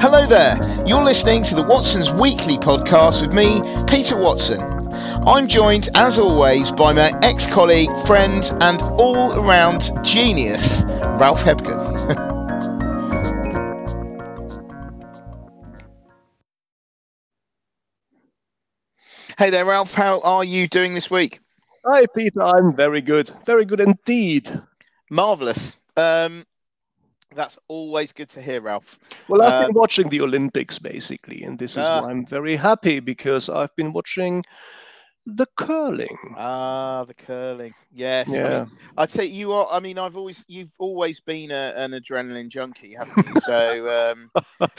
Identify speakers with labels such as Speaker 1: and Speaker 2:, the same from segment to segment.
Speaker 1: Hello there. You're listening to the Watson's Weekly podcast with me, Peter Watson. I'm joined, as always, by my ex colleague, friend, and all around genius, Ralph Hebgen. hey there, Ralph. How are you doing this week?
Speaker 2: Hi, Peter. I'm very good. Very good indeed.
Speaker 1: Marvelous. Um, that's always good to hear, Ralph.
Speaker 2: Well, I've uh, been watching the Olympics basically, and this is uh, why I'm very happy because I've been watching the curling.
Speaker 1: Ah, the curling. Yes. Yeah. I mean, I'd say you are. I mean, I've always you've always been a, an adrenaline junkie, haven't you? So
Speaker 2: um,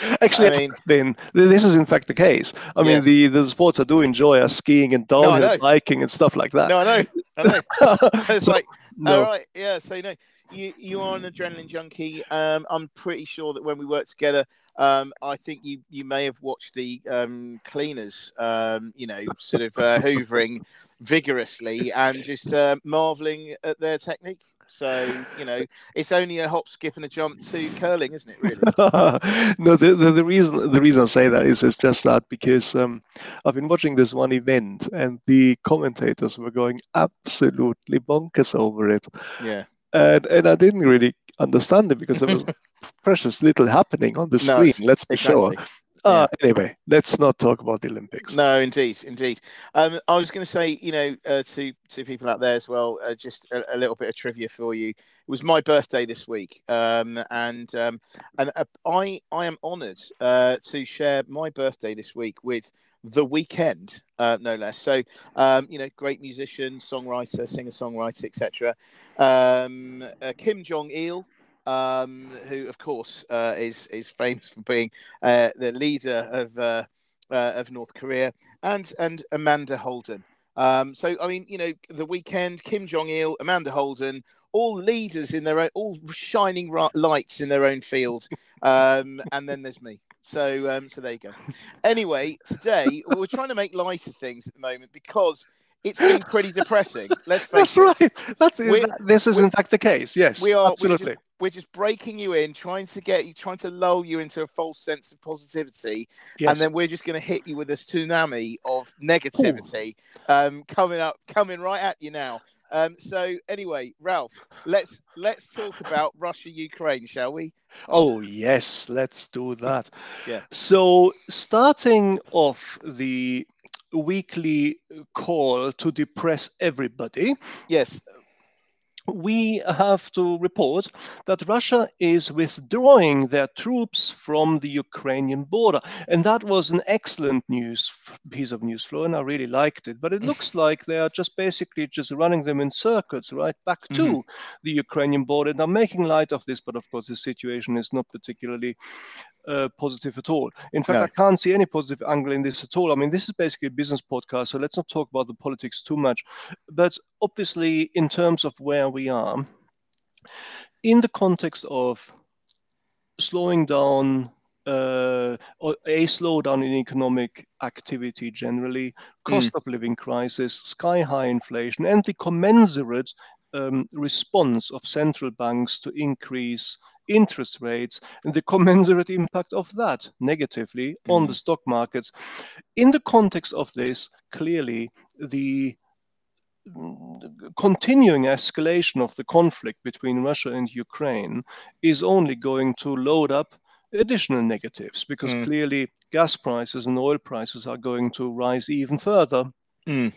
Speaker 2: actually, I mean, been this is in fact the case. I mean, the the sports I do enjoy are skiing and downhill no, biking and stuff like that.
Speaker 1: No, I know. I know. it's so, like, no. all right, yeah. So you know, you you are an adrenaline junkie. Um, I'm pretty sure that when we work together, um, I think you you may have watched the um, cleaners, um, you know, sort of uh, hoovering vigorously and just uh, marveling at their technique. So you know, it's only a hop, skip, and a jump to curling, isn't it? Really?
Speaker 2: no, the, the, the, reason the reason I say that is it's just that because um, I've been watching this one event and the commentators were going absolutely bonkers over it.
Speaker 1: Yeah
Speaker 2: and and I didn't really understand it because there was precious little happening on the screen. No, let's be exactly. sure. Uh, yeah. Anyway, let's not talk about the Olympics.
Speaker 1: No, indeed, indeed. Um, I was going to say, you know, uh, to to people out there as well, uh, just a, a, little bit of trivia for you. It was my birthday this week, um, and um, and uh, I I am honoured uh, to share my birthday this week with the Weeknd, uh, no less. So, um, you know, great musician, songwriter, singer songwriter, etc. Um, uh, Kim Jong Il, um, who of course uh, is is famous for being uh, the leader of uh, uh, of North Korea, and and Amanda Holden. Um, so, I mean, you know, the Weeknd, Kim Jong Il, Amanda Holden, all leaders in their own, all shining lights in their own field. Um, and then there's me. So, um, so there you go. Anyway, today we're trying to make light of things at the moment because it's been pretty depressing. Let's face
Speaker 2: That's it. right. That's that, this is in fact the case. Yes, we are absolutely.
Speaker 1: We're just, we're just, breaking you in, trying to get you, trying to lull you into a false sense of positivity, yes. and then we're just going to hit you with a tsunami of negativity um, coming up, coming right at you now. Um, so anyway, Ralph, let's let's talk about Russia Ukraine, shall we?
Speaker 2: Oh yes, let's do that.
Speaker 1: Yeah.
Speaker 2: So starting off the weekly call to depress everybody.
Speaker 1: Yes
Speaker 2: we have to report that Russia is withdrawing their troops from the Ukrainian border. And that was an excellent news piece of news flow, and I really liked it. But it looks like they are just basically just running them in circuits, right back to mm-hmm. the Ukrainian border. And I'm making light of this, but of course, the situation is not particularly uh, positive at all. In fact, no. I can't see any positive angle in this at all. I mean, this is basically a business podcast, so let's not talk about the politics too much. But obviously, in terms of where we are, in the context of slowing down uh, a slowdown in economic activity generally, cost mm. of living crisis, sky high inflation, and the commensurate um, response of central banks to increase interest rates and the commensurate impact of that negatively mm. on the stock markets. In the context of this, clearly the continuing escalation of the conflict between Russia and Ukraine is only going to load up additional negatives because mm. clearly gas prices and oil prices are going to rise even further. Mm.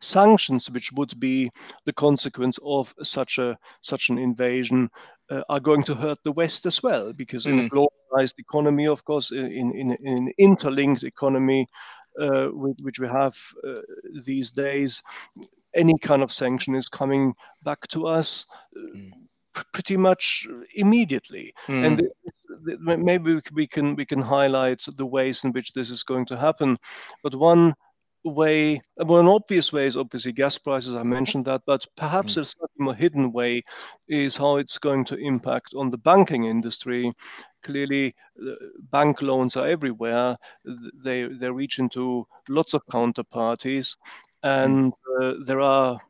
Speaker 2: Sanctions, which would be the consequence of such a such an invasion, uh, are going to hurt the West as well, because mm. in a mm. globalized economy, of course, in in, in an interlinked economy, uh, with, which we have uh, these days, any kind of sanction is coming back to us. Mm. Pretty much immediately, mm. and maybe we can we can highlight the ways in which this is going to happen. But one way, well, an obvious way is obviously gas prices. I mentioned that, but perhaps mm. a slightly more hidden way is how it's going to impact on the banking industry. Clearly, bank loans are everywhere. They they reach into lots of counterparties, and uh, there are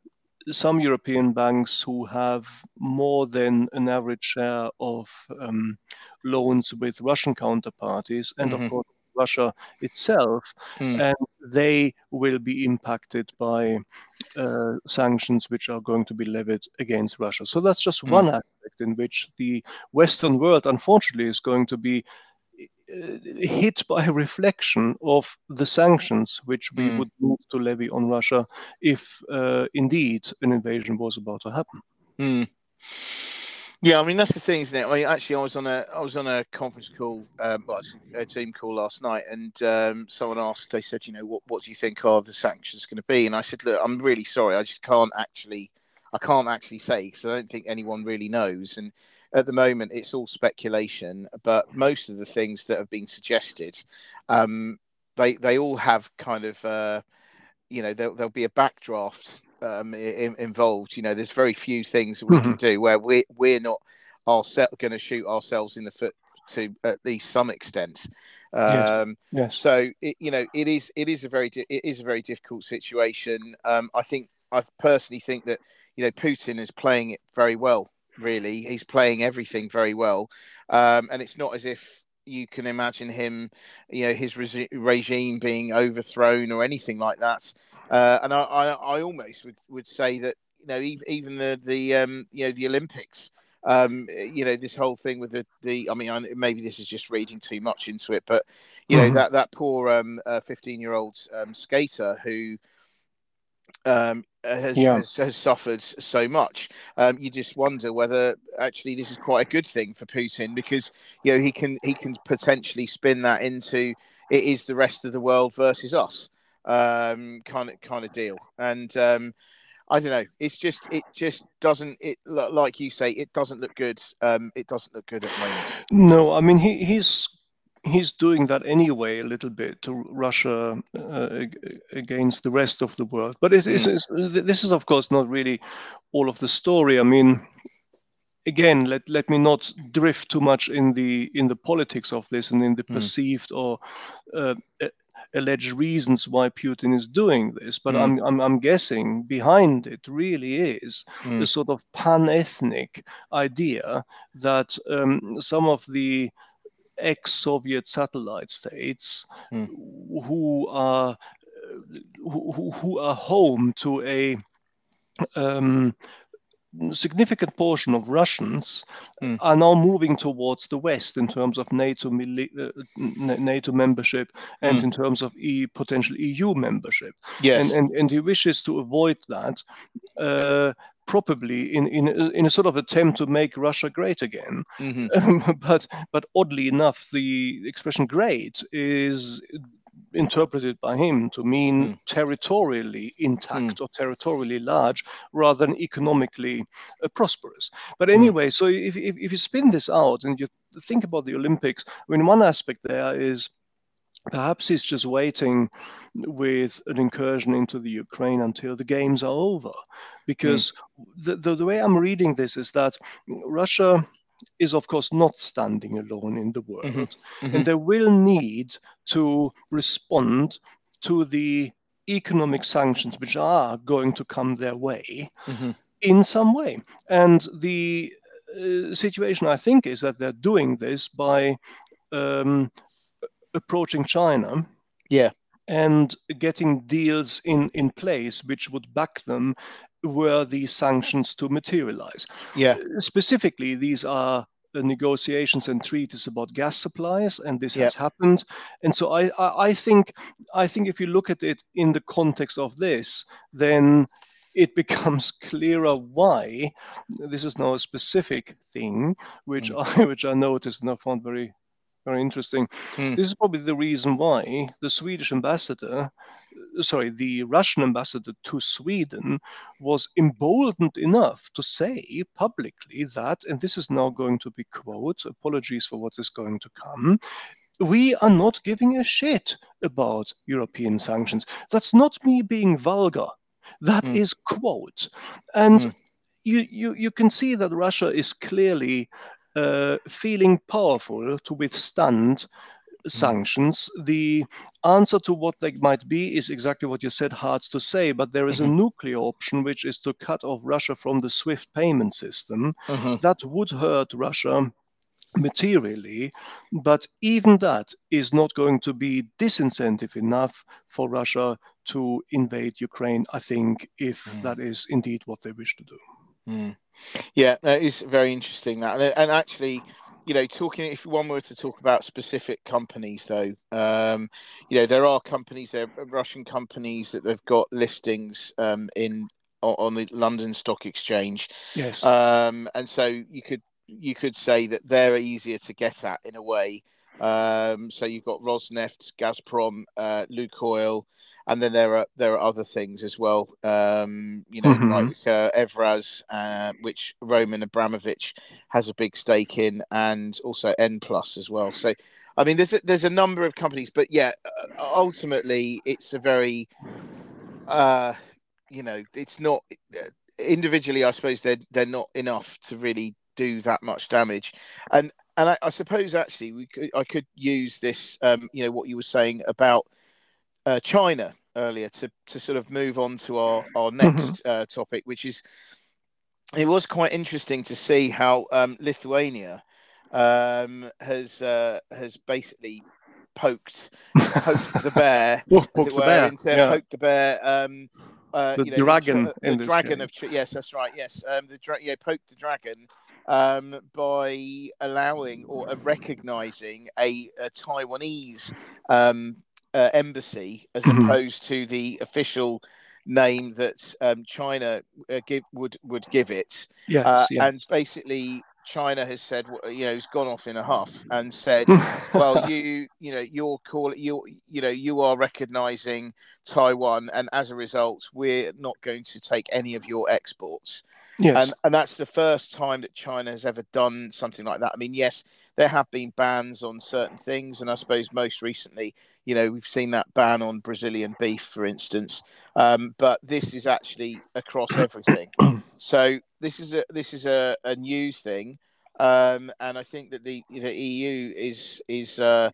Speaker 2: some European banks who have more than an average share of um, loans with Russian counterparties, and
Speaker 1: Mhm.
Speaker 2: of course Russia itself,
Speaker 1: Mm.
Speaker 2: and they will be impacted by uh, sanctions which are going to be levied against Russia. So that's just
Speaker 1: Mm.
Speaker 2: one aspect in which the Western world, unfortunately, is going to be uh, hit by a reflection of the sanctions which we
Speaker 1: Mm.
Speaker 2: would move to levy on Russia if uh, indeed an invasion was about to happen.
Speaker 1: Yeah, I mean that's the thing, isn't it? I mean, actually, I was on a I was on a conference call, um, well, a team call last night, and um, someone asked. They said, you know, what what do you think are the sanctions going to be? And I said, look, I'm really sorry, I just can't actually, I can't actually say because I don't think anyone really knows. And at the moment, it's all speculation. But most of the things that have been suggested, um, they they all have kind of, uh, you know, there'll, there'll be a backdraft um, in, involved. You know, there's very few things that we can do where we're we're not ourselves going to shoot ourselves in the foot to at least some extent. Um,
Speaker 2: Yes.
Speaker 1: so it, you know, it is it is a very di- it is a very difficult situation. Um, I think I personally think that you know Putin is playing it very well. Really, he's playing everything very well, um, and it's not as if you can imagine him, you know, his regi- regime being overthrown or anything like that. Uh, and I, I, I almost would, would say that you know even, even the the um, you know the Olympics, um, you know this whole thing with the the I mean I, maybe this is just reading too much into it, but you know
Speaker 2: Mhm.
Speaker 1: that that poor um, fifteen year old um, skater who um, has,
Speaker 2: Yeah.
Speaker 1: has has suffered so much. Um, you just wonder whether actually this is quite a good thing for Putin because you know he can he can potentially spin that into it is the rest of the world versus us um, kind of kind of deal. And um, I don't know. It's just it just doesn't it like you say it doesn't look good. Um, it doesn't look good at the moment.
Speaker 2: No, I mean he, he's he's doing that anyway a little bit to Russia uh, against the rest of the world. But it is is- this is of course not really all of the story. I mean, again, let let me not drift too much in the in the politics of this and in the
Speaker 1: Mm.
Speaker 2: perceived or uh, alleged reasons why Putin is doing this. But
Speaker 1: Mm.
Speaker 2: I'm, I'm I'm guessing behind it really is
Speaker 1: Mm.
Speaker 2: the sort of pan-ethnic idea that um, some of the ex-Soviet satellite states
Speaker 1: Hmm.
Speaker 2: who are who, who- who are home to a um, significant portion of Russians
Speaker 1: Hmm.
Speaker 2: are now moving towards the West in terms of NATO mili- uh, NATO membership and
Speaker 1: Hmm.
Speaker 2: in terms of e- potential EU membership
Speaker 1: Yes.
Speaker 2: and, and and he wishes to avoid that uh, probably in in a, in a sort of attempt to make Russia great again.
Speaker 1: Mhm.
Speaker 2: but but oddly enough, the expression "great" is interpreted by him to mean
Speaker 1: Mm.
Speaker 2: territorially intact or territorially large rather than economically uh, prosperous. But anyway, so if, if, if you spin this out and you think about the Olympics, I mean, one aspect there is perhaps he's just waiting with an incursion into the Ukraine until the games are over. Because the, the, the way I'm reading this is that Russia is, of course, not standing alone in the world,
Speaker 1: Mhm.
Speaker 2: and they will need to respond to the economic sanctions which are going to come their way
Speaker 1: Mhm.
Speaker 2: in some way. And the uh, situation, I think, is that they're doing this by um, approaching China
Speaker 1: Yeah.
Speaker 2: and getting deals in, in place which would back them were these sanctions to materialize.
Speaker 1: Yeah.
Speaker 2: Specifically, these are the negotiations and treaties about gas supplies, and this
Speaker 1: Yeah.
Speaker 2: has happened. And so I, I, I think I think if you look at it in the context of this, then it becomes clearer why this is now a specific thing, which mm. I which I noticed and I found very very interesting.
Speaker 1: Hmm.
Speaker 2: This is probably the reason why the Swedish ambassador, uh, sorry, the Russian ambassador to Sweden was emboldened enough to say publicly that, and this is now going to be quote, apologies for what is going to come. We are not giving a shit about European sanctions. That's not me being vulgar. That
Speaker 1: Hmm.
Speaker 2: is quote. And
Speaker 1: Hmm.
Speaker 2: you, you, you can see that Russia is clearly uh, feeling powerful to withstand sanctions. The answer to what they might be is exactly what you said, hard to say, but there is a
Speaker 1: Mhm.
Speaker 2: nuclear option, which is to cut off Russia from the SWIFT payment system.
Speaker 1: Mhm.
Speaker 2: That would hurt Russia materially, but even that is not going to be disincentive enough for Russia to invade Ukraine, I think, if
Speaker 1: Mm.
Speaker 2: that is indeed what they wish to do.
Speaker 1: Mm. Yeah, that is very interesting. That and, and actually, you know, talking if one were to talk about specific companies, though, um, you know, there are companies, there are Russian companies that have got listings um, in on the London Stock Exchange,
Speaker 2: Yes.
Speaker 1: um, and so you could you could say that they're easier to get at in a way. Um, so you've got Rosneft, Gazprom, uh, Lukoil, and then there are there are other things as well. Um, you know,
Speaker 2: Mhm.
Speaker 1: like uh, Evraz, uh, which Roman Abramovich has a big stake in, and also En+ as well. So, I mean, there's a, there's a number of companies, but yeah, uh, ultimately, it's a very, uh, you know, it's not uh, individually. I suppose they're they're not enough to really do that much damage, and and I, I suppose actually we could I could use this, um, you know, what you were saying about uh, China earlier to to sort of move on to our our next uh, topic, which is it was quite interesting to see how um, Lithuania um, has uh, has basically poked poked the bear,
Speaker 2: Wolf poked
Speaker 1: it
Speaker 2: the bear.
Speaker 1: into
Speaker 2: Yeah.
Speaker 1: poked the bear. Um, uh,
Speaker 2: The
Speaker 1: you know,
Speaker 2: dragon
Speaker 1: the,
Speaker 2: in
Speaker 1: the
Speaker 2: this
Speaker 1: dragon of yes, that's right. Yes, um, the dra- yeah, poked the dragon um, by allowing or uh, recognizing a, a Taiwanese um, uh, embassy as
Speaker 2: Mhm.
Speaker 1: opposed to the official name that um, China uh, give, would would give it.
Speaker 2: Yes.
Speaker 1: Uh,
Speaker 2: yes.
Speaker 1: And basically, China has said, you know, has gone off in a huff and said, well, you, you know, you're call you, you know, you are recognizing Taiwan, and as a result, we're not going to take any of your exports.
Speaker 2: yes.
Speaker 1: And and that's the first time that China has ever done something like that. I mean, yes, there have been bans on certain things, and I suppose most recently, you know, we've seen that ban on Brazilian beef, for instance. Um, but this is actually across everything. So this is a this is a, a new thing, um, and I think that the the EU is is uh,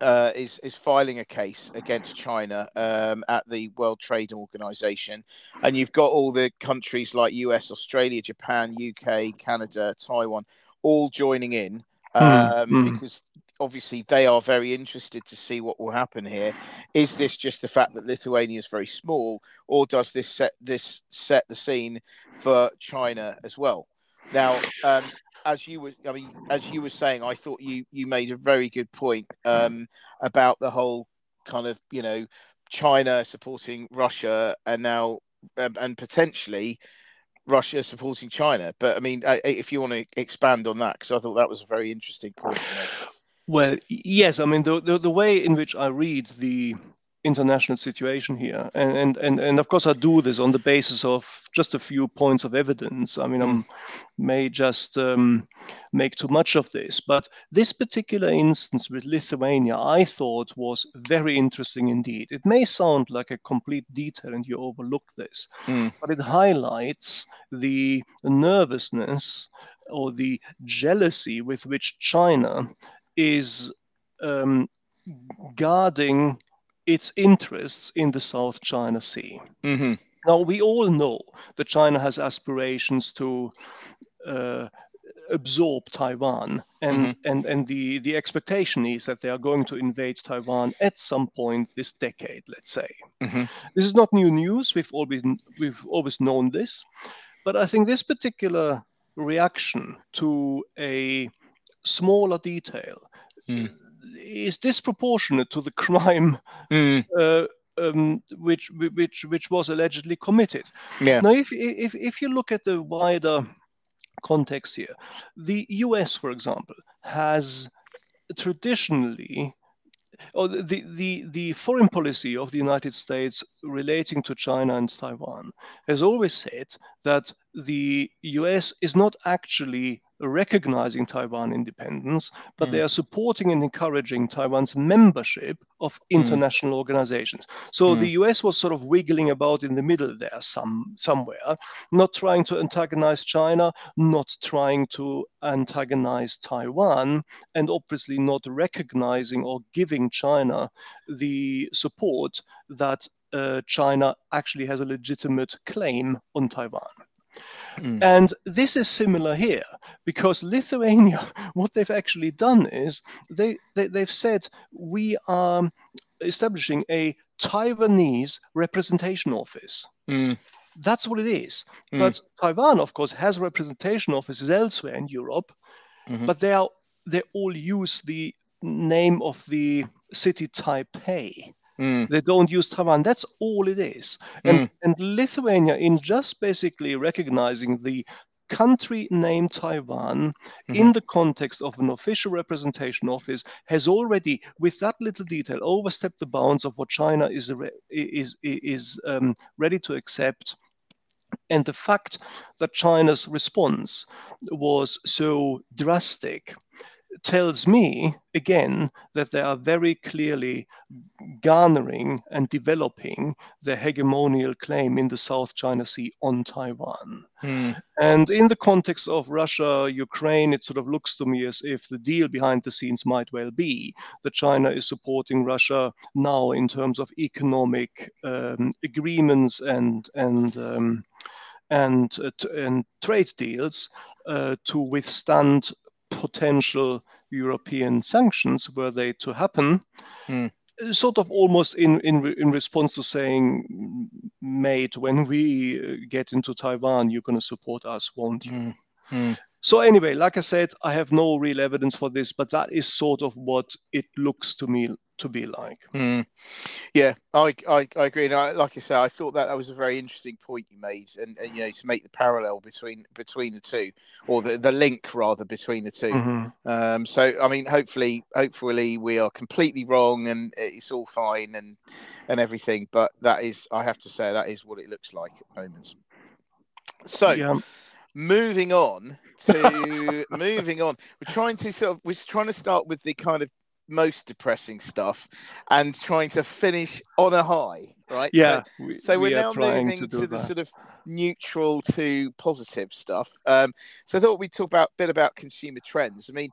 Speaker 1: uh, is is filing a case against China um, at the World Trade Organization, and you've got all the countries like US, Australia, Japan, UK, Canada, Taiwan, all joining in um,
Speaker 2: mm.
Speaker 1: because obviously they are very interested to see what will happen here. Is this just the fact that Lithuania is very small, or does this set this set the scene for China as well? Now, um, as you were, I mean, as you were saying, I thought you you made a very good point um, about the whole kind of you know China supporting Russia and now um, and potentially Russia supporting China. But I mean, if you want to expand on that, because I thought that was a very interesting point.
Speaker 2: Well, yes. I mean, the, the, the way in which I read the international situation here, and, and, and, and of course, I do this on the basis of just a few points of evidence. I mean, I may just um, make too much of this, but this particular instance with Lithuania, I thought was very interesting indeed. It may sound like a complete detail and you overlook this,
Speaker 1: Mm.
Speaker 2: but it highlights the nervousness or the jealousy with which China is um, guarding its interests in the South China Sea.
Speaker 1: hmm
Speaker 2: Now, we all know that China has aspirations to uh, absorb Taiwan, and,
Speaker 1: Mhm.
Speaker 2: and, and the, the expectation is that they are going to invade Taiwan at some point this decade, let's say.
Speaker 1: Mhm.
Speaker 2: This is not new news, we've, been, we've always known this, but I think this particular reaction to a smaller detail
Speaker 1: Mm.
Speaker 2: is disproportionate to the crime
Speaker 1: Mm.
Speaker 2: uh, um, which which which was allegedly committed.
Speaker 1: Yeah.
Speaker 2: Now, if if if you look at the wider context here, the U.S., for example, has traditionally. Or the, the, the foreign policy of the United States relating to China and Taiwan has always said that the US is not actually recognizing Taiwan independence, but
Speaker 1: Mm.
Speaker 2: they are supporting and encouraging Taiwan's membership of international organizations. So
Speaker 1: Mm.
Speaker 2: the US was sort of wiggling about in the middle there, some somewhere, not trying to antagonize China, not trying to antagonize Taiwan, and obviously not recognizing or giving China the support that uh, China actually has a legitimate claim on Taiwan.
Speaker 1: Mm.
Speaker 2: And this is similar here because Lithuania, what they've actually done is they, they, they've said we are establishing a Taiwanese representation office.
Speaker 1: Mm.
Speaker 2: That's what it is.
Speaker 1: Mm.
Speaker 2: But Taiwan, of course, has representation offices elsewhere in Europe,
Speaker 1: Mhm.
Speaker 2: but they are they all use the name of the city Taipei.
Speaker 1: Mm.
Speaker 2: They don't use Taiwan. That's all it is. And, and Lithuania, in just basically recognizing the country name Taiwan in the context of an official representation office, has already, with that little detail, overstepped the bounds of what China is is is um, ready to accept. And the fact that China's response was so drastic tells me again that they are very clearly garnering and developing their hegemonial claim in the South China Sea on Taiwan.
Speaker 1: Mm.
Speaker 2: And in the context of Russia, Ukraine, it sort of looks to me as if the deal behind the scenes might well be that China is supporting Russia now in terms of economic um, agreements and and um, and uh, and trade deals uh, to withstand potential European sanctions were they to happen.
Speaker 1: Hmm.
Speaker 2: Sort of almost in, in in response to saying, mate, when we uh, get into Taiwan, you're going to support us, won't you?
Speaker 1: Mm. Mm.
Speaker 2: So anyway, like I said, I have no real evidence for this, but that is sort of what it looks to me to be like.
Speaker 1: Mm. Yeah, I, I, I agree. And I, like I say, I thought that that was a very interesting point you made, and, and you know to make the parallel between between the two, or the, the link rather between the 2
Speaker 2: Mhm.
Speaker 1: Um, so I mean, hopefully, hopefully we are completely wrong and it's all fine and and everything. But that is, I have to say, that is what it looks like at moments. So
Speaker 2: yeah.
Speaker 1: Moving on to moving on we're trying to sort of we're trying to start with the kind of most depressing stuff and trying to finish on a high right
Speaker 2: Yeah.
Speaker 1: so,
Speaker 2: we-
Speaker 1: so
Speaker 2: we
Speaker 1: we're
Speaker 2: are
Speaker 1: now moving
Speaker 2: to
Speaker 1: to, the
Speaker 2: that.
Speaker 1: sort of neutral to positive stuff um so i thought we'd talk about a bit about consumer trends i mean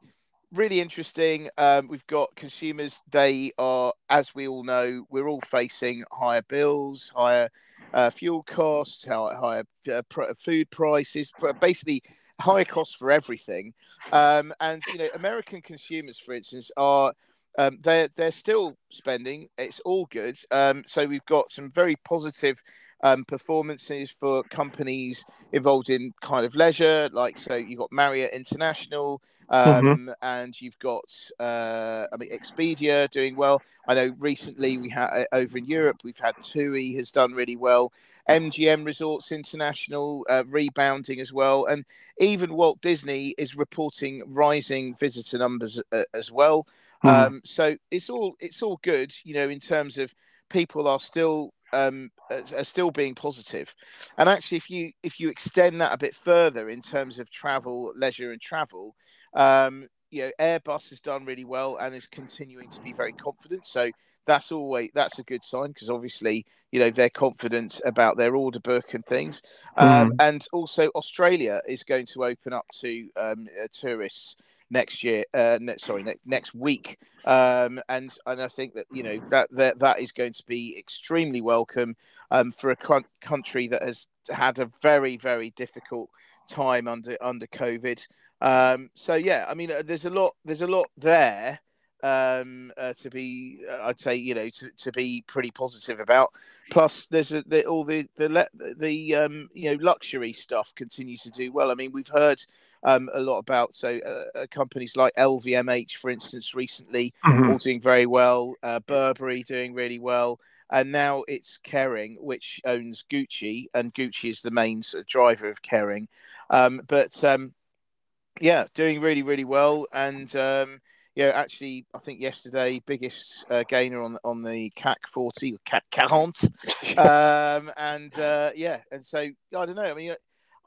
Speaker 1: really interesting um we've got consumers they are as we all know we're all facing higher bills higher uh, fuel costs, higher uh, pr- food prices, basically higher costs for everything. Um, and you know, American consumers, for instance, are um, they're they're still spending. It's all good. Um, so we've got some very positive um, performances for companies involved in kind of leisure, like so you've got Marriott International. Um, and you've got, uh, I mean, Expedia doing well. I know recently we had over in Europe, we've had TUI has done really well. MGM Resorts International uh, rebounding as well, and even Walt Disney is reporting rising visitor numbers uh, as well.
Speaker 2: Mhm.
Speaker 1: Um, so it's all it's all good, you know, in terms of people are still um, are still being positive. And actually, if you if you extend that a bit further in terms of travel, leisure, and travel, um, you know, Airbus has done really well and is continuing to be very confident. So that's always that's a good sign because obviously you know they're confident about their order book and things. Um, and also Australia is going to open up to um, uh, tourists next year. Uh, ne- sorry, ne- next week. Um, and and I think that you know that that that is going to be extremely welcome um, for a coun- country that has had a very very difficult time under under COVID. Um, so yeah, I mean, uh, there's a lot there's a lot there um uh, to be uh, i'd say you know to, to be pretty positive about plus there's a, the, all the the le- the um you know luxury stuff continues to do well i mean we've heard um a lot about so uh, uh, companies like lvmh for instance recently
Speaker 2: Mhm.
Speaker 1: all doing very well uh, burberry doing really well and now it's Kering, which owns Gucci, and Gucci is the main sort of driver of Kering. Um, but um, yeah, doing really, really well. And um, yeah, actually, I think yesterday biggest uh, gainer on on the CAC 40 or CAC 40. Um, and uh, yeah, and so I don't know. I mean,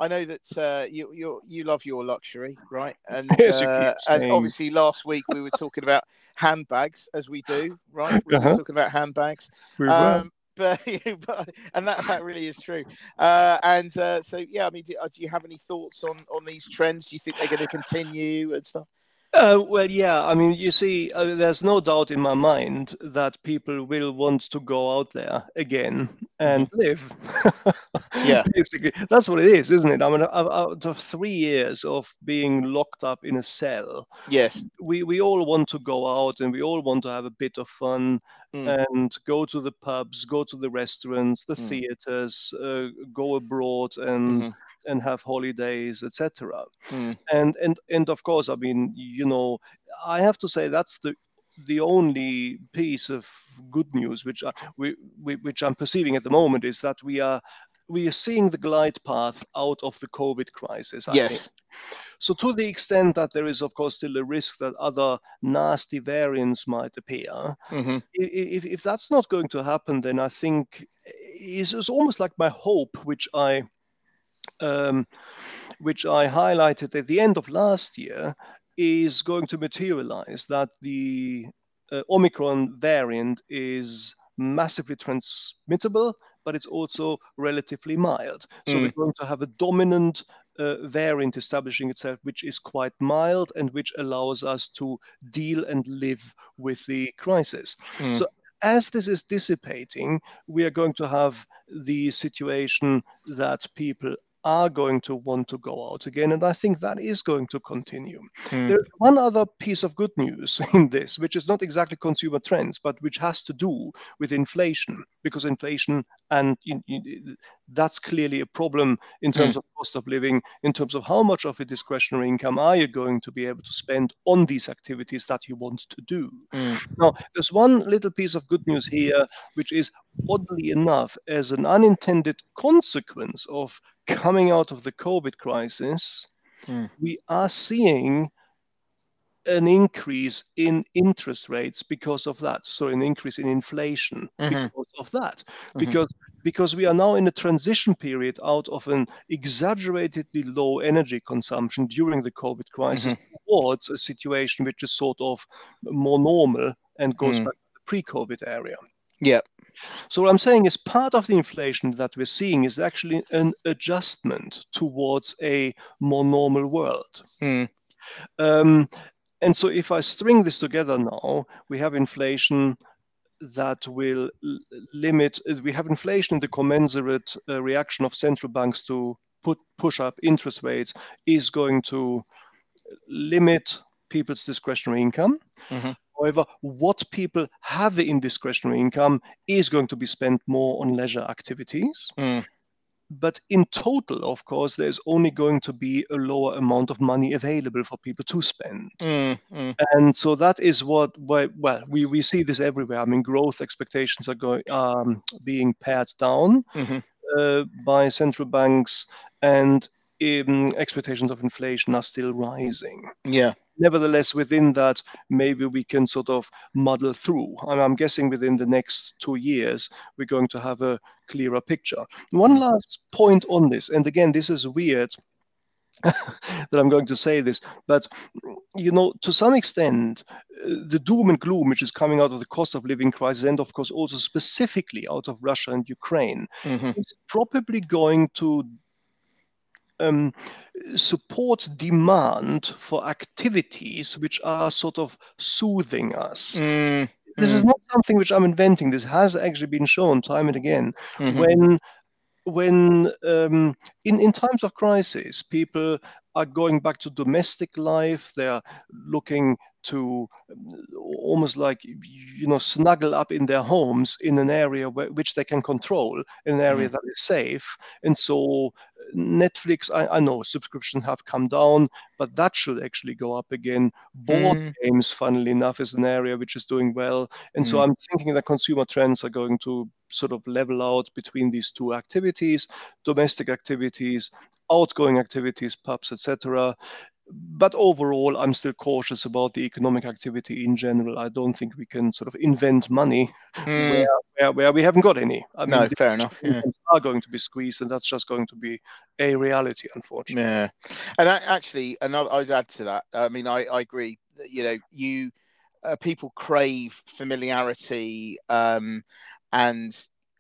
Speaker 1: I know that uh, you you you love your luxury, right? And uh, and obviously last week we were talking about handbags, as we do, right? We were
Speaker 2: Uh-huh.
Speaker 1: talking about handbags.
Speaker 2: We were.
Speaker 1: Um, but, but and that, that really is true. Uh, and uh, so yeah, I mean, do, uh, do you have any thoughts on on these trends? Do you think they're going to continue and stuff?
Speaker 2: Uh, well, yeah. I mean, you see, uh, there's no doubt in my mind that people will want to go out there again and live.
Speaker 1: Yeah.
Speaker 2: basically, that's what it is, isn't it? I mean, out out of three years of being locked up in a cell,
Speaker 1: Yes.
Speaker 2: we we all want to go out and we all want to have a bit of fun
Speaker 1: Mm.
Speaker 2: and go to the pubs, go to the restaurants, the
Speaker 1: Mm.
Speaker 2: theaters, uh, go abroad and
Speaker 1: Mhm.
Speaker 2: and have holidays, etc
Speaker 1: Mm.
Speaker 2: and and and of course i mean you know i have to say that's the the only piece of good news which I, we, we, which i'm perceiving at the moment is that we are we are seeing the glide path out of the covid crisis I think.
Speaker 1: Yes.
Speaker 2: so to the extent that there is of course still a risk that other nasty variants might appear
Speaker 1: hmm
Speaker 2: i- if, if that's not going to happen then i think it's, it's almost like my hope which i um, which I highlighted at the end of last year, is going to materialize that the uh, Omicron variant is massively transmittable, but it's also relatively mild. So
Speaker 1: Mm.
Speaker 2: we're going to have a dominant uh, variant establishing itself, which is quite mild and which allows us to deal and live with the crisis.
Speaker 1: Mm.
Speaker 2: So as this is dissipating, we are going to have the situation that people are going to want to go out again. And I think that is going to continue.
Speaker 1: Mm.
Speaker 2: There's one other piece of good news in this, which is not exactly consumer trends, but which has to do with inflation, because inflation and you- you- that's clearly a problem in terms of cost of living, in terms of how much of your discretionary income are you going to be able to spend on these activities that you want to do.
Speaker 1: Mm.
Speaker 2: Now, there's one little piece of good news here, which is oddly enough, as an unintended consequence of coming out of the COVID crisis,
Speaker 1: Mm.
Speaker 2: we are seeing an increase in interest rates because of that. So an increase in inflation
Speaker 1: Mhm.
Speaker 2: because of that.
Speaker 1: Mhm.
Speaker 2: Because because we are now in a transition period out of an exaggeratedly low energy consumption during the COVID crisis towards a situation which is sort of more normal and goes
Speaker 1: Mm.
Speaker 2: back to the pre-COVID area.
Speaker 1: Yeah.
Speaker 2: So what I'm saying is part of the inflation that we're seeing is actually an adjustment towards a more normal world.
Speaker 1: Mm.
Speaker 2: Um, and so if I string this together now, we have inflation that will limit, we have inflation in the commensurate uh, reaction of central banks to put push up interest rates is going to limit people's discretionary income.
Speaker 1: Mhm.
Speaker 2: However, what people have in discretionary income is going to be spent more on leisure activities.
Speaker 1: Mm.
Speaker 2: But in total, of course, there's only going to be a lower amount of money available for people to spend.
Speaker 1: Mm. Mm.
Speaker 2: And so that is what, well, we, we see this everywhere. I mean, growth expectations are going um, being pared down
Speaker 1: Mhm.
Speaker 2: uh, by central banks, and um, expectations of inflation are still rising
Speaker 1: Yeah.
Speaker 2: Nevertheless, within that, maybe we can sort of muddle through. And I'm guessing within the next two years, we're going to have a clearer picture. One last point on this, and again, this is weird that I'm going to say this, but you know, to some extent, the doom and gloom which is coming out of the cost of living crisis, and of course also specifically out of Russia and Ukraine,
Speaker 1: Mhm.
Speaker 2: is probably going to um, support demand for activities which are sort of soothing us.
Speaker 1: Mm.
Speaker 2: This is
Speaker 1: Mm.
Speaker 2: not something which I'm inventing. This has actually been shown time and again.
Speaker 1: Mhm.
Speaker 2: When when um, in, in times of crisis, people are going back to domestic life. They're looking to almost like you know snuggle up in their homes in an area where, which they can control, in an area that is safe. And so Netflix, I, I know subscriptions have come down, but that should actually go up again. Board
Speaker 1: Mm.
Speaker 2: games, funnily enough, is an area which is doing well. And so
Speaker 1: Mm.
Speaker 2: I'm thinking that consumer trends are going to sort of level out between these two activities domestic activities, outgoing activities, pubs, etc. but overall, I'm still cautious about the economic activity in general. I don't think we can sort of invent money mm. where, where, where, we haven't got any.
Speaker 1: I no, mean, fair enough. Yeah.
Speaker 2: Are going to be squeezed, and that's just going to be a reality, unfortunately.
Speaker 1: Yeah, and I, actually, another I'd add to that. I mean, I, I agree. That, you know, you uh, people crave familiarity um, and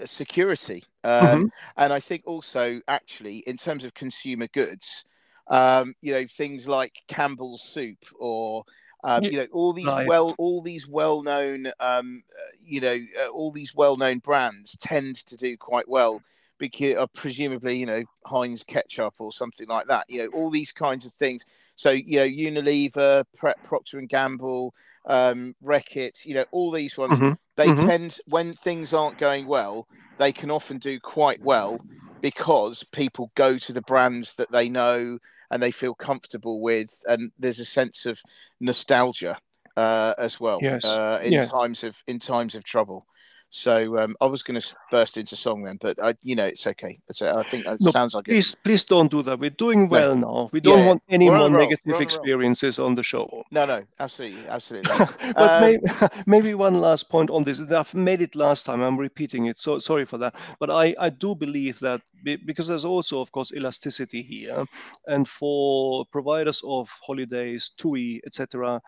Speaker 1: security, um, mm-hmm. and I think also actually in terms of consumer goods um, you know things like Campbell's soup or um, you know all these well all these well known um, you know uh, all these well known brands tend to do quite well because uh, presumably you know Heinz ketchup or something like that you know all these kinds of things so you know Unilever Procter and Gamble um, Reckitt you know all these ones mm-hmm. they mm-hmm. tend when things aren't going well they can often do quite well because people go to the brands that they know and they feel comfortable with, and there's a sense of nostalgia uh, as well
Speaker 2: yes.
Speaker 1: uh, in yeah. times of in times of trouble. So um, I was going to burst into song then, but I, you know, it's okay. It's, I think it no, sounds like
Speaker 2: please, it. Please don't do that. We're doing well no. now. We don't yeah, want any more negative experiences on the show.
Speaker 1: No, no, absolutely, absolutely.
Speaker 2: but um, maybe, maybe one last point on this. I've made it last time. I'm repeating it. So sorry for that. But I, I do believe that because there's also, of course, elasticity here, and for providers of holidays, TUI, etc.,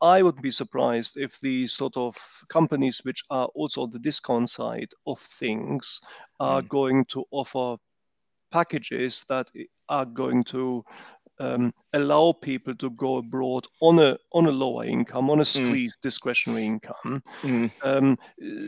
Speaker 2: I wouldn't be surprised if the sort of companies which are also on the discount side of things are mm. going to offer packages that are going to um, allow people to go abroad on a on a lower income, on a mm. squeezed mm. discretionary income, mm. um,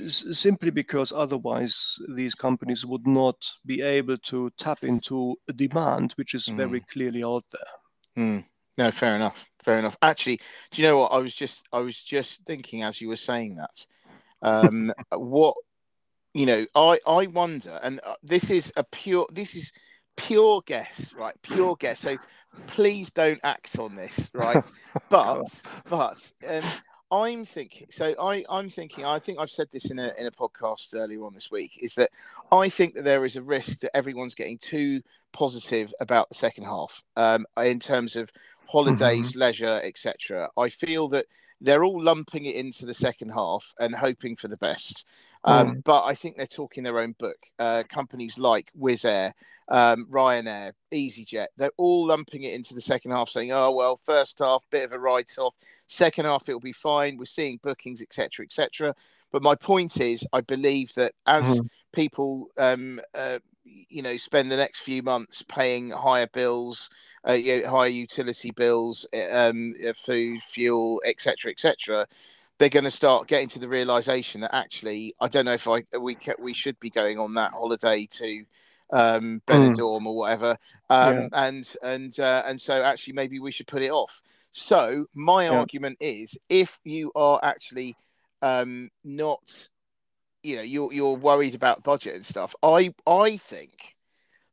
Speaker 2: simply because otherwise these companies would not be able to tap into a demand which is very mm. clearly out there.
Speaker 1: Mm. No, fair enough fair enough. Actually, do you know what? I was just I was just thinking as you were saying that. Um, what you know, I I wonder, and uh, this is a pure this is pure guess, right? Pure guess. So please don't act on this, right? but but um, I'm thinking. So I I'm thinking. I think I've said this in a in a podcast earlier on this week. Is that I think that there is a risk that everyone's getting too positive about the second half um, in terms of holidays, mm-hmm. leisure, etc. I feel that they're all lumping it into the second half and hoping for the best. Um, mm. But I think they're talking their own book. Uh, companies like Wizz Air, um, Ryanair, EasyJet, they're all lumping it into the second half, saying, "Oh well, first half bit of a write-off, second half it'll be fine. We're seeing bookings, etc., etc." But my point is, I believe that as mm. people um, uh, you know spend the next few months paying higher bills, uh, you know, higher utility bills, eh, um, uh, food, fuel, etc., etc. They're going to start getting to the realization that actually, I don't know if I we we should be going on that holiday to um, hmm. Benidorm mm. or whatever, um, yeah. and and uh, and so actually maybe we should put it off. So my yeah. argument is, if you are actually um, not you know you're you're worried about budget and stuff. I I think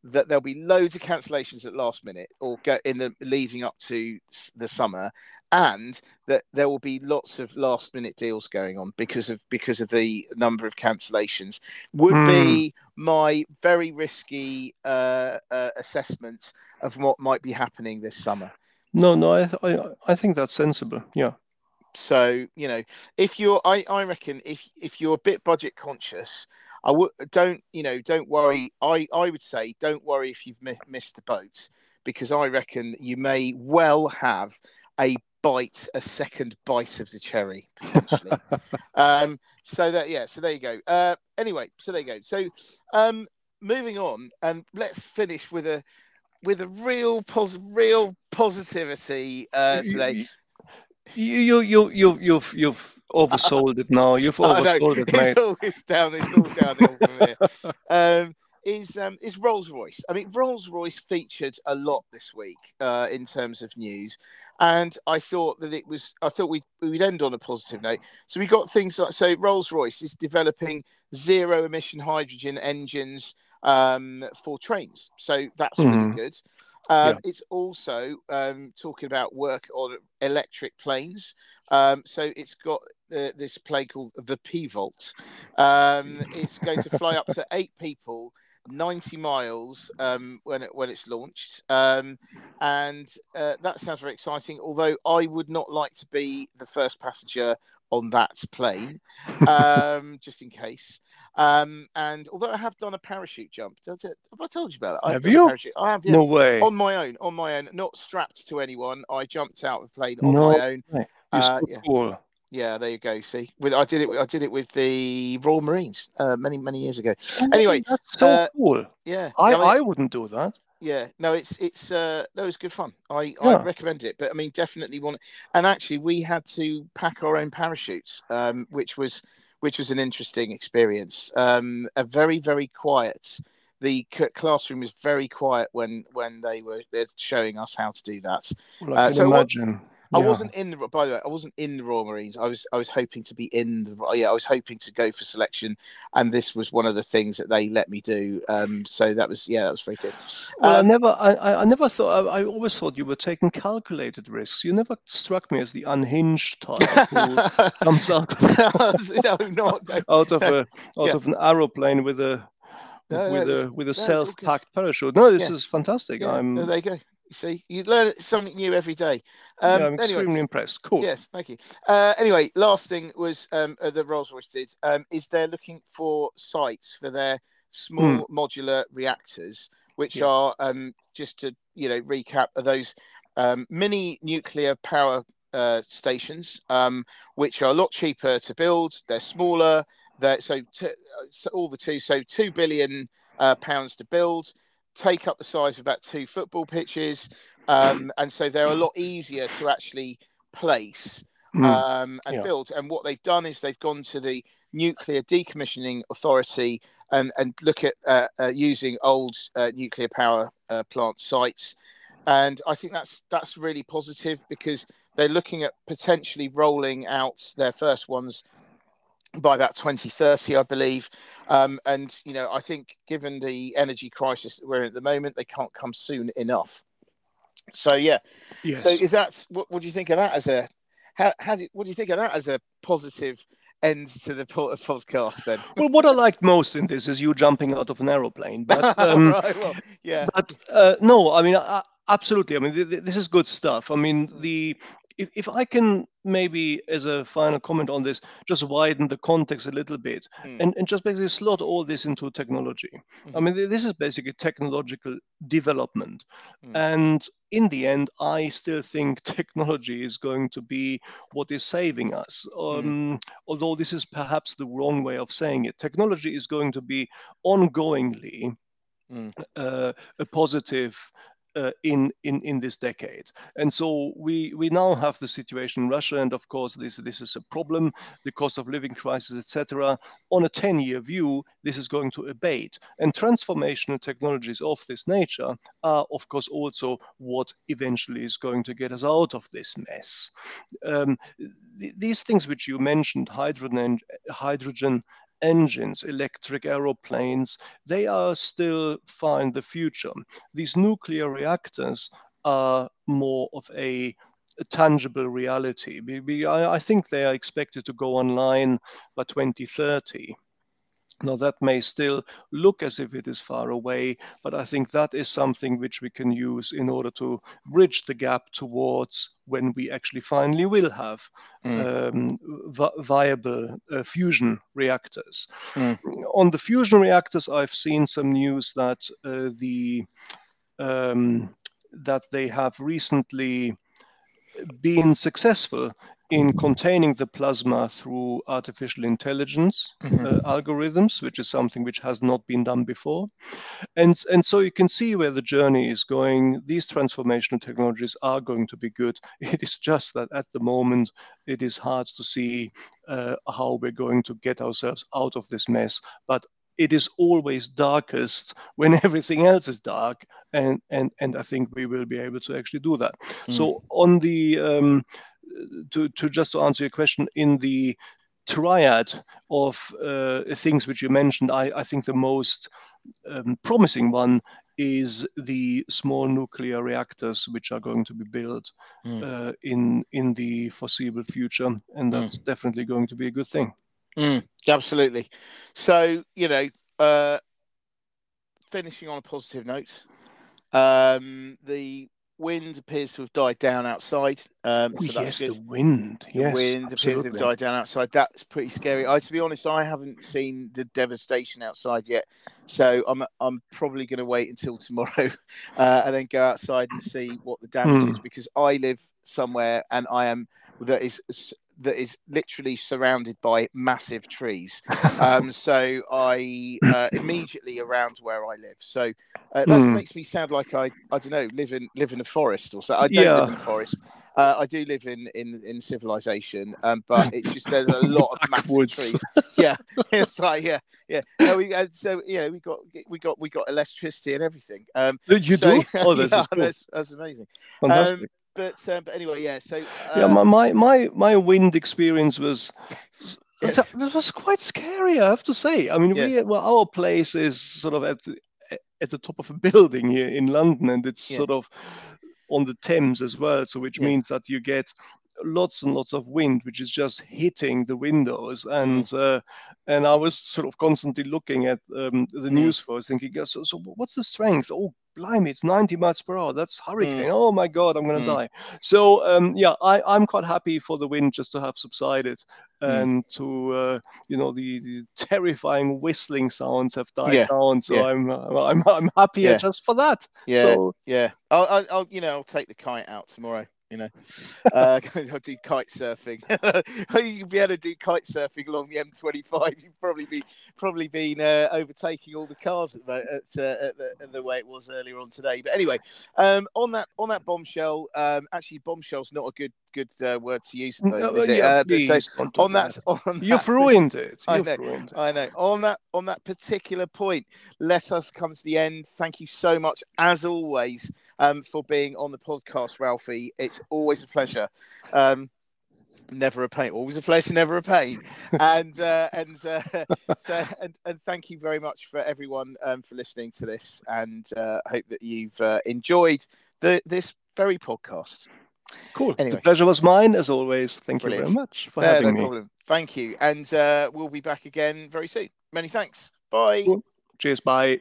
Speaker 1: that there'll be loads of cancellations at last minute or get in the leading up to the summer, and that there will be lots of last minute deals going on because of because of the number of cancellations. Would mm. be my very risky uh, uh, assessment of what might be happening this summer.
Speaker 2: No, no, I, I I think that's sensible. Yeah.
Speaker 1: So you know, if you're, I, I reckon if if you're a bit budget conscious, I would don't you know don't worry. I I would say don't worry if you've mi- missed the boat because I reckon you may well have a bite, a second bite of the cherry potentially. um, so that yeah, so there you go. Uh, anyway, so there you go. So um, moving on, and let's finish with a with a real pos- real positivity uh, today.
Speaker 2: You you you you've you've oversold it now. You've oversold it, mate.
Speaker 1: It's always down. It's all downhill from here. Um, is um, is Rolls Royce? I mean, Rolls Royce featured a lot this week uh, in terms of news, and I thought that it was. I thought we we'd end on a positive note. So we got things like so. Rolls Royce is developing zero emission hydrogen engines um, for trains. So that's mm-hmm. really good. Um, yeah. It's also um, talking about work on electric planes. Um, so it's got uh, this plane called the P Volt. Um, it's going to fly up to eight people. 90 miles um, when it, when it's launched, um, and uh, that sounds very exciting. Although I would not like to be the first passenger on that plane, um, just in case. Um, and although I have done a parachute jump, have I told you about that?
Speaker 2: Have you?
Speaker 1: I have. Yeah,
Speaker 2: no way.
Speaker 1: On my own, on my own, not strapped to anyone. I jumped out of the plane on no my own.
Speaker 2: Uh, yeah. Cool.
Speaker 1: Yeah, there you go. See, with I did it. I did it with the Royal Marines uh, many many years ago. Oh, anyway,
Speaker 2: that's so uh, cool.
Speaker 1: Yeah,
Speaker 2: I, I, I wouldn't do that.
Speaker 1: Yeah, no, it's it's uh that was good fun. I yeah. I recommend it, but I mean, definitely want. And actually, we had to pack our own parachutes, um, which was which was an interesting experience. Um, a very very quiet. The classroom was very quiet when when they were showing us how to do that.
Speaker 2: Well, I uh, can so imagine.
Speaker 1: What, I wasn't in the. By the way, I wasn't in the Royal Marines. I was. I was hoping to be in the. Yeah, I was hoping to go for selection, and this was one of the things that they let me do. Um, so that was. Yeah, that was very good.
Speaker 2: Well, um, I never. I, I never thought. I, I, always thought you were taking calculated risks. You never struck me as the unhinged type who comes out. no, not out of a out yeah. of an aeroplane with a no, with no, a with a self-packed parachute. No, this yeah. is fantastic.
Speaker 1: Yeah.
Speaker 2: I'm.
Speaker 1: No, there you go. You see, you learn something new every day.
Speaker 2: Um, yeah, I'm extremely anyway, impressed. Cool.
Speaker 1: Yes, thank you. Uh, anyway, last thing was um, uh, the Rolls Royce did um, is they're looking for sites for their small mm. modular reactors, which yeah. are um, just to you know recap, are those um, mini nuclear power uh, stations, um, which are a lot cheaper to build. They're smaller. They're so, t- so all the two, so two billion uh, pounds to build take up the size of about two football pitches, um, and so they're a lot easier to actually place hmm. um, and yeah. build. And what they've done is they've gone to the Nuclear Decommissioning Authority and and look at uh, uh, using old uh, nuclear power uh, plant sites. And I think that's that's really positive because they're looking at potentially rolling out their first ones by about 2030, I believe. Um, and, you know, I think given the energy crisis that we're in at the moment, they can't come soon enough. So, yeah. Yes. So, is that what, what do you think of that as a how, how do what do you think of that as a positive end to the podcast then?
Speaker 2: well, what I liked most in this is you jumping out of an aeroplane. But, um,
Speaker 1: right, well, yeah.
Speaker 2: But uh, no, I mean, I, absolutely. I mean, th- th- this is good stuff. I mean, the if, if I can maybe as a final comment on this, just widen the context a little bit mm. and, and just basically slot all this into technology. Mm. I mean, this is basically technological development. Mm. And in the end, I still think technology is going to be what is saving us. Hmm. Um, although this is perhaps the wrong way of saying it. Technology is going to be ongoingly hmm. uh, a positive uh, in, in, in this decade. And so we, we now have the situation in Russia, and of course, this, this is a problem, the cost of living crisis, etc. On a 10 year view, this is going to abate. And transformational technologies of this nature are, of course, also what eventually is going to get us out of this mess. Um, th- these things which you mentioned, hydrogen, hydrogen engines, electric aeroplanes, they are still far in the future. These nuclear reactors are more of a, tangible reality. I think they are expected to go online by 2030. Now, that may still look as if it is far away, but I think that is something which we can use in order to bridge the gap towards when we actually finally will have mm. um, vi- viable uh, fusion reactors. Mm. On the fusion reactors, I've seen some news that uh, the um, that they have recently been successful in containing the plasma through artificial intelligence mm-hmm. uh, algorithms, which is something which has not been done before. And, and so you can see where the journey is going. These transformational technologies are going to be good. It is just that at the moment, it is hard to see uh, how we're going to get ourselves out of this mess. But it is always darkest when everything else is dark and and and i think we will be able to actually do that mm. so on the um, to, to just to answer your question, in the triad of uh, things which you mentioned, I, I think the most um, promising one is the small nuclear reactors which are going to be built mm. uh, in in the foreseeable future, and that's mm. definitely going to be a good thing.
Speaker 1: Mm, absolutely. So you know, uh, finishing on a positive note, um, the wind appears to have died down outside. Um,
Speaker 2: oh,
Speaker 1: so that's
Speaker 2: yes,
Speaker 1: good.
Speaker 2: the wind.
Speaker 1: The
Speaker 2: yes,
Speaker 1: wind appears to have died down outside. That's pretty scary. I, to be honest, I haven't seen the devastation outside yet, so I'm I'm probably going to wait until tomorrow, uh, and then go outside and see what the damage
Speaker 2: Hmm.
Speaker 1: is because I live somewhere and I am that is that is literally surrounded by massive trees. Um, so I uh, immediately around where I live. So uh, that
Speaker 2: Hmm.
Speaker 1: makes me sound like I I don't know live in live in a forest or so. I don't live in a forest. Uh, I do live in in in civilization, um, but it's just there's a lot of massive trees. Yeah, it's like yeah, yeah. No, we uh, so yeah, we got we got we got electricity and everything. Um,
Speaker 2: You
Speaker 1: so-
Speaker 2: do? Oh, this
Speaker 1: yeah,
Speaker 2: is cool.
Speaker 1: that's, that's amazing.
Speaker 2: Fantastic.
Speaker 1: But um, but anyway, yeah. So
Speaker 2: yeah,
Speaker 1: uh,
Speaker 2: my, my my my wind experience was
Speaker 1: Yes.
Speaker 2: it was quite scary. I have to say. I mean,
Speaker 1: Yeah.
Speaker 2: we well, our place is sort of at the, at the top of a building here in London, and it's
Speaker 1: Yeah.
Speaker 2: sort of on the Thames as well. So which
Speaker 1: Yeah.
Speaker 2: means that you get lots and lots of wind, which is just hitting the windows.
Speaker 1: Mm.
Speaker 2: And uh, and I was sort of constantly looking at um, the
Speaker 1: Mm.
Speaker 2: news for, thinking, so so what's the strength? Oh, blimey, it's 90 miles per hour. That's hurricane.
Speaker 1: Mm.
Speaker 2: Oh my God, I'm gonna
Speaker 1: Mm.
Speaker 2: die. So um, yeah, I, I'm quite happy for the wind just to have subsided
Speaker 1: Mm.
Speaker 2: and to uh, you know the, the terrifying whistling sounds have died
Speaker 1: Yeah,
Speaker 2: down. So
Speaker 1: yeah.
Speaker 2: I'm I'm I'm happier
Speaker 1: Yeah.
Speaker 2: just for that.
Speaker 1: yeah,
Speaker 2: So
Speaker 1: yeah. I'll, I'll, I'll you know I'll take the kite out tomorrow. You know, uh, I'll do kite surfing. You'd be able to do kite surfing along the M25. You'd probably be probably been uh, overtaking all the cars at the, at, uh, at, the, at the way it was earlier on today. But anyway, um, on that on that bombshell, um, actually bombshell's not a good good uh, word to use. Though, is it?
Speaker 2: yeah,
Speaker 1: Uh, so
Speaker 2: please
Speaker 1: on that, on
Speaker 2: You've
Speaker 1: that
Speaker 2: ruined it.
Speaker 1: I
Speaker 2: You've
Speaker 1: know.
Speaker 2: ruined it.
Speaker 1: I know. On that on that particular point, let us come to the end. Thank you so much, as always, um, for being on the podcast, Ralphie. It's always a pleasure. Um, never a pain. Always a pleasure, never a pain. and uh, and uh, so and, and thank you very much for everyone um, for listening to this. And uh, hope that you've uh, enjoyed the this very podcast.
Speaker 2: Cool.
Speaker 1: Anyway.
Speaker 2: The pleasure was mine as always. Thank you very much for
Speaker 1: No,
Speaker 2: having
Speaker 1: no
Speaker 2: me.
Speaker 1: problem. Thank you. And uh, we'll be back again very soon. Many thanks. Bye.
Speaker 2: Cool. Cheers. Bye.